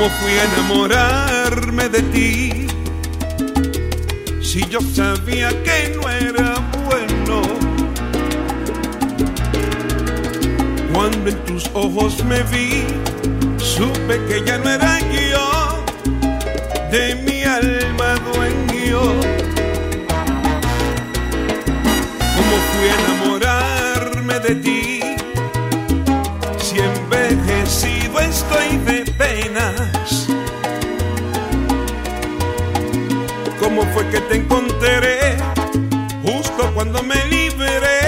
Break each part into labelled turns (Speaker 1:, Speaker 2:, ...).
Speaker 1: ¿Cómo fui a enamorarme de ti? Si yo sabía que no era bueno. Cuando en tus ojos me vi, supe que ya no era yo, de mi alma dueño. ¿Cómo fui a enamorarme de ti? Si envejecido estoy de penas. Fue que te encontré justo cuando me liberé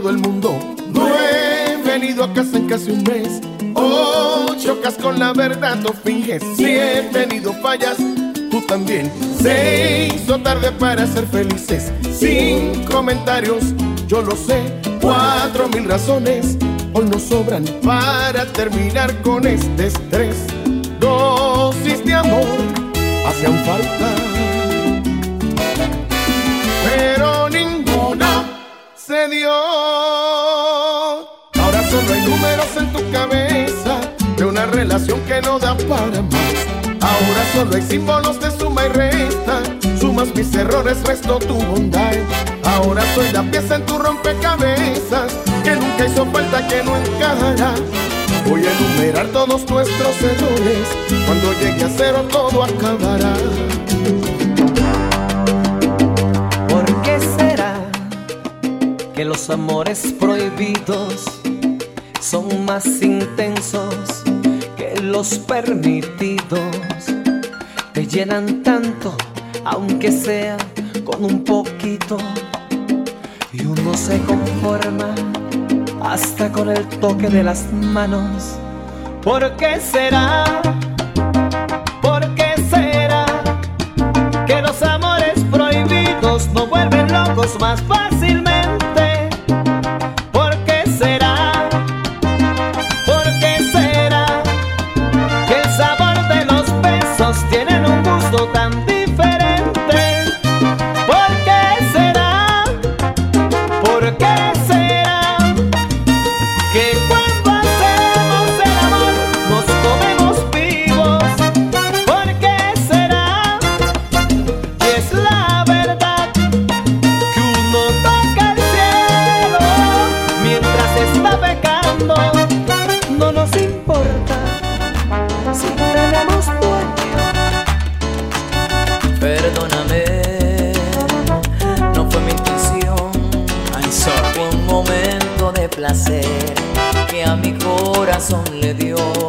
Speaker 2: todo el mundo. No he venido a casa en casi un mes. Oh, chocas con la verdad, no finges. Si he tenido fallas, tú también. Se hizo tarde para ser felices. Sin comentarios, yo lo sé. Cuatro mil razones hoy nos sobran para terminar con este estrés. Dosis de amor hacían falta Ahora solo hay números en tu cabeza de una relación que no da para más. Ahora solo hay símbolos de suma y resta. Sumas mis errores, resto tu bondad. Ahora soy la pieza en tu rompecabezas que nunca hizo falta, que no encajará. Voy a enumerar todos nuestros errores. Cuando llegue a cero todo acabará.
Speaker 3: Que los amores prohibidos son más intensos que los permitidos? Te llenan tanto, aunque sea con un poquito, y uno se conforma hasta con el toque de las manos. ¿Por qué será? Gusto tan que
Speaker 4: a mi corazón le dio.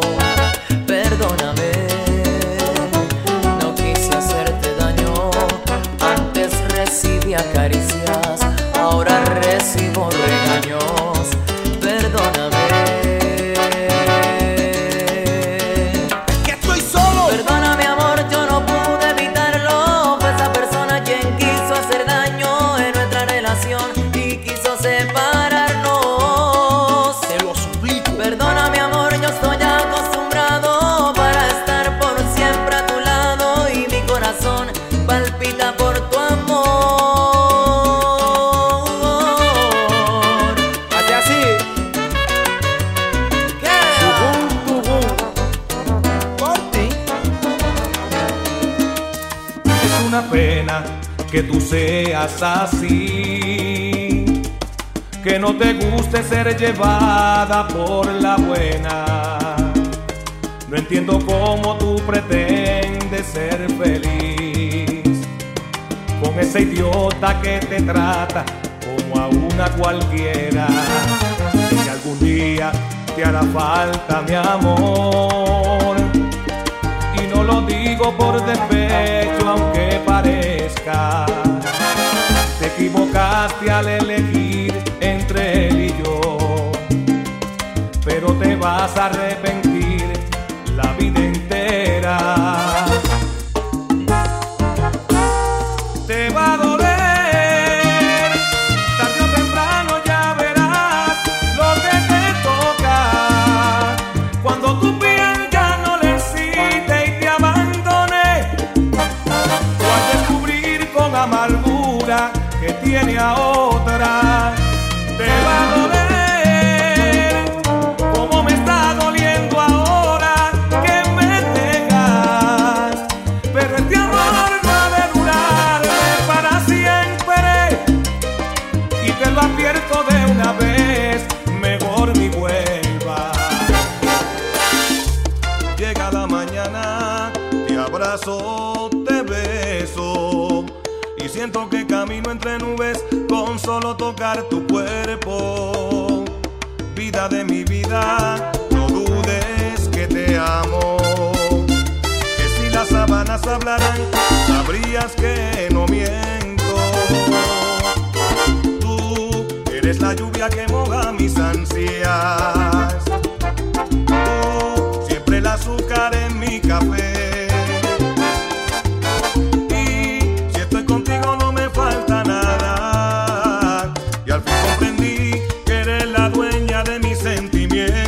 Speaker 2: Que
Speaker 5: tú seas así, que no te guste ser llevada por la buena. No entiendo cómo tú pretendes ser feliz con ese idiota que te trata como a una cualquiera. Que algún día te hará falta mi amor y no lo digo por despecho aunque parezca. Te equivocaste al elegir entre él y yo, pero te vas a arrepentir la vida entera. out. y siento que camino entre nubes con solo tocar tu cuerpo. Vida de mi vida, no dudes que te amo. Que si las sabanas hablaran, sabrías que no miento. Tú eres la lluvia que moja mis ansias. sentimiento.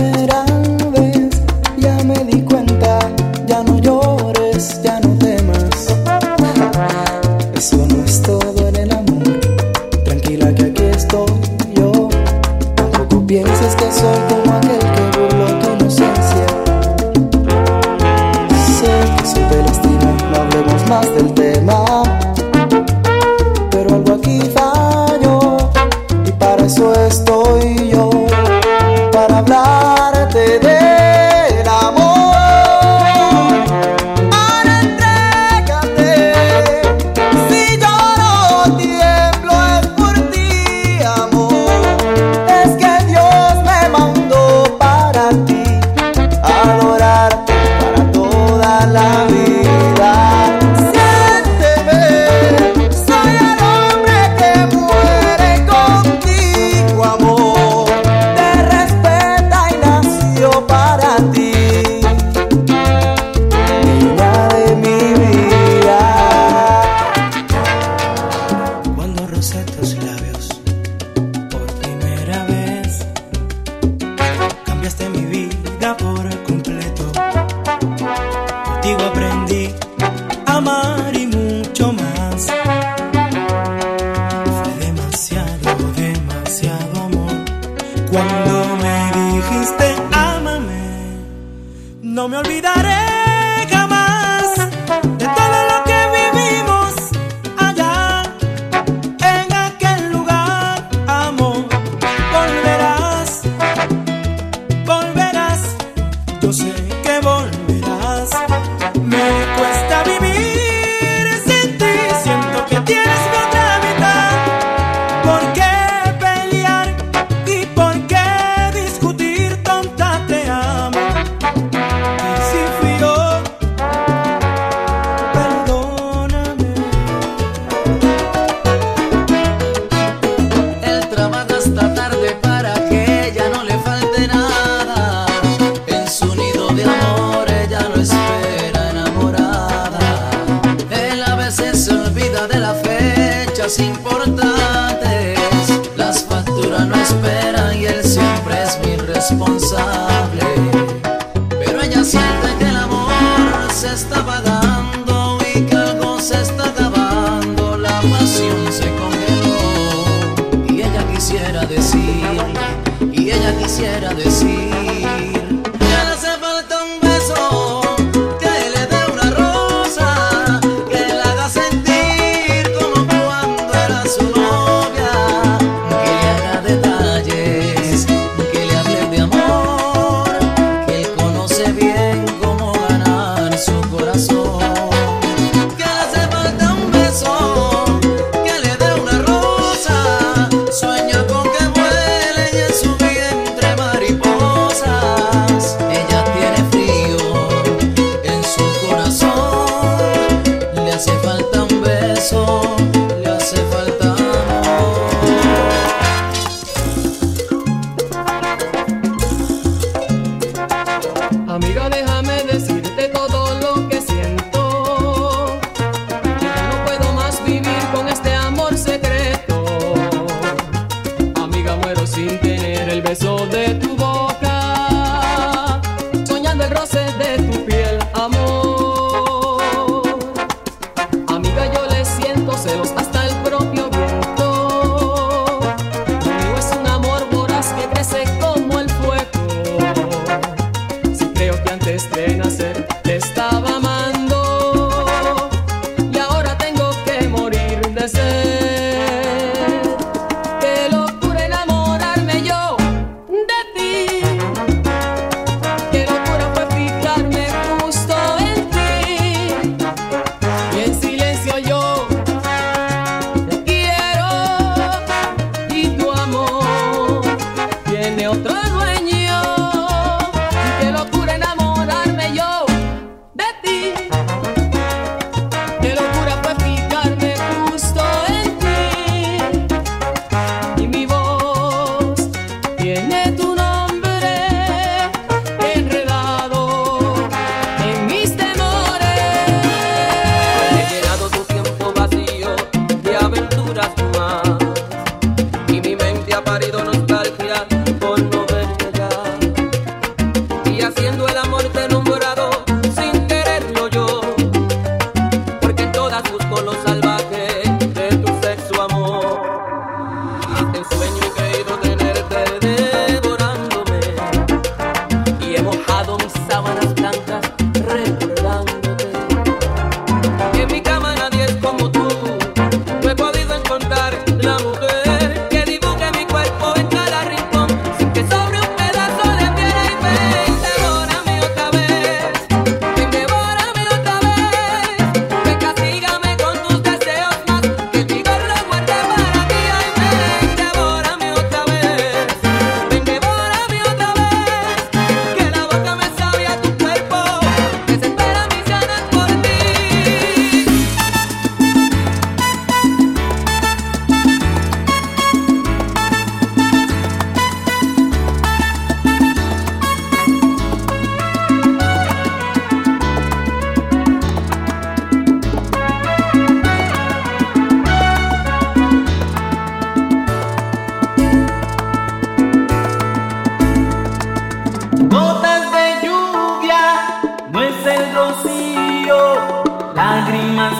Speaker 5: मेरा cambiaste mi y él siempre es mi
Speaker 6: responsable. ciega muero sin tener el beso de tu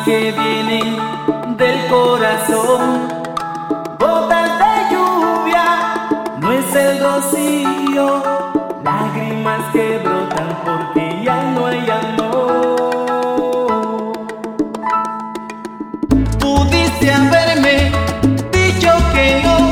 Speaker 6: que viene del corazón. Gotas de lluvia, no es el rocío, lágrimas que brotan porque ya no hay amor. Pudiste haberme dicho que
Speaker 4: no.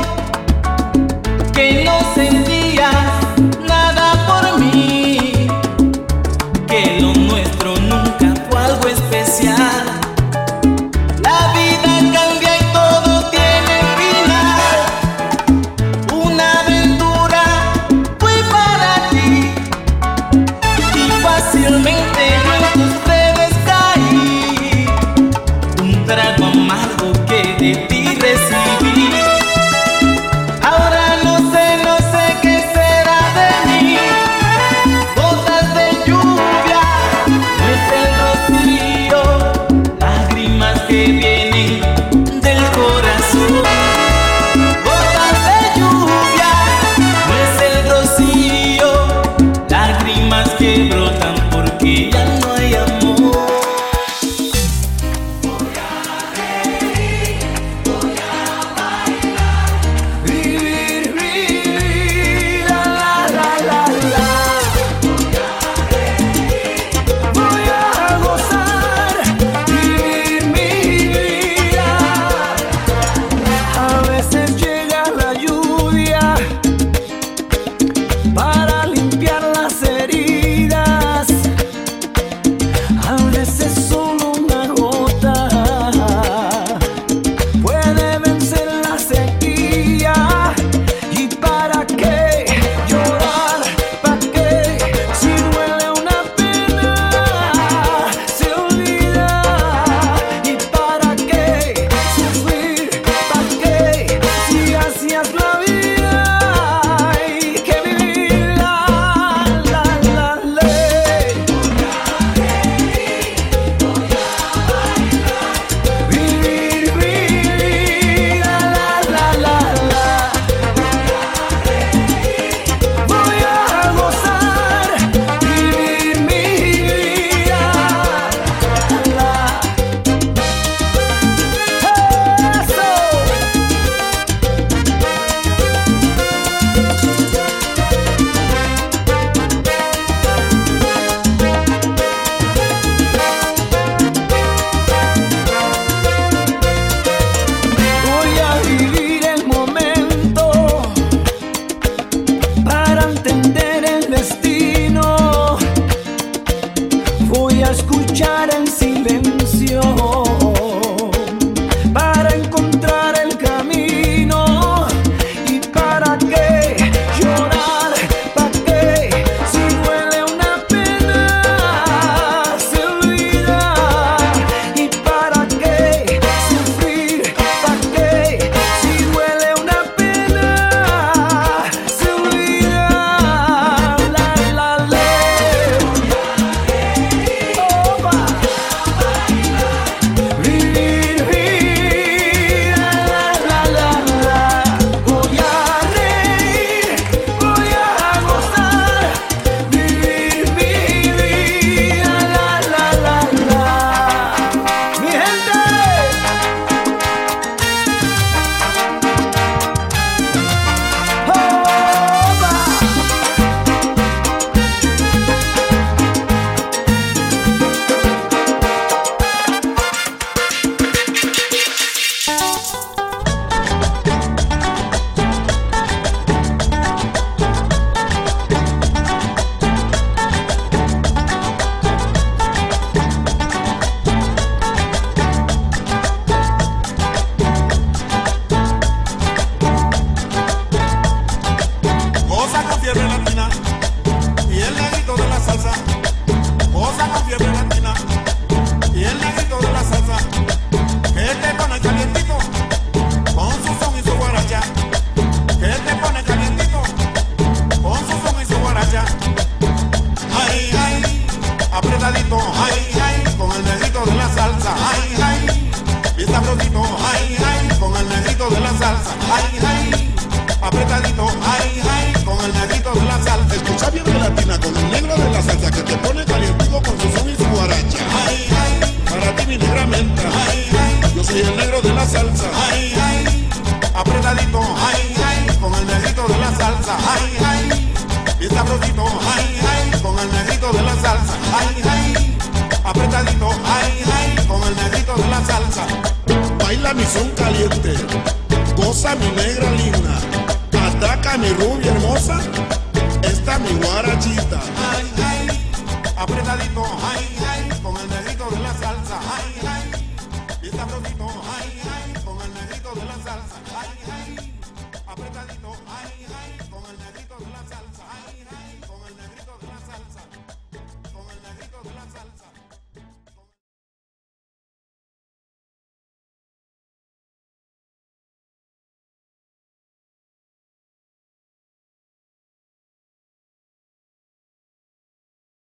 Speaker 4: sabrosito, ay, ay, con el negrito de la salsa, ay, ay, bien
Speaker 7: sabrosito, ay, ay, con el negrito de la salsa, ay, ay, apretadito, ay, ay, con el negrito de la salsa.
Speaker 8: Escucha bien gelatina con el negro de la salsa que te pone calientico con su son y su guaracha,
Speaker 7: ay, ay,
Speaker 8: para ti mi negra menta,
Speaker 7: ay, ay,
Speaker 8: yo soy el negro de la salsa,
Speaker 7: ay, ay. mi son caliente, goza mi negra linda, ataca mi rubia hermosa, esta mi guarachita. Ay, ay, apretadito, ay, ay, con el negrito de la salsa, ay, ay, y sabrosito, ay, ay, con el negrito de la salsa, ay, ay, apretadito, ay, ay, con el negrito de la salsa, ay, ay, con el negrito de la salsa.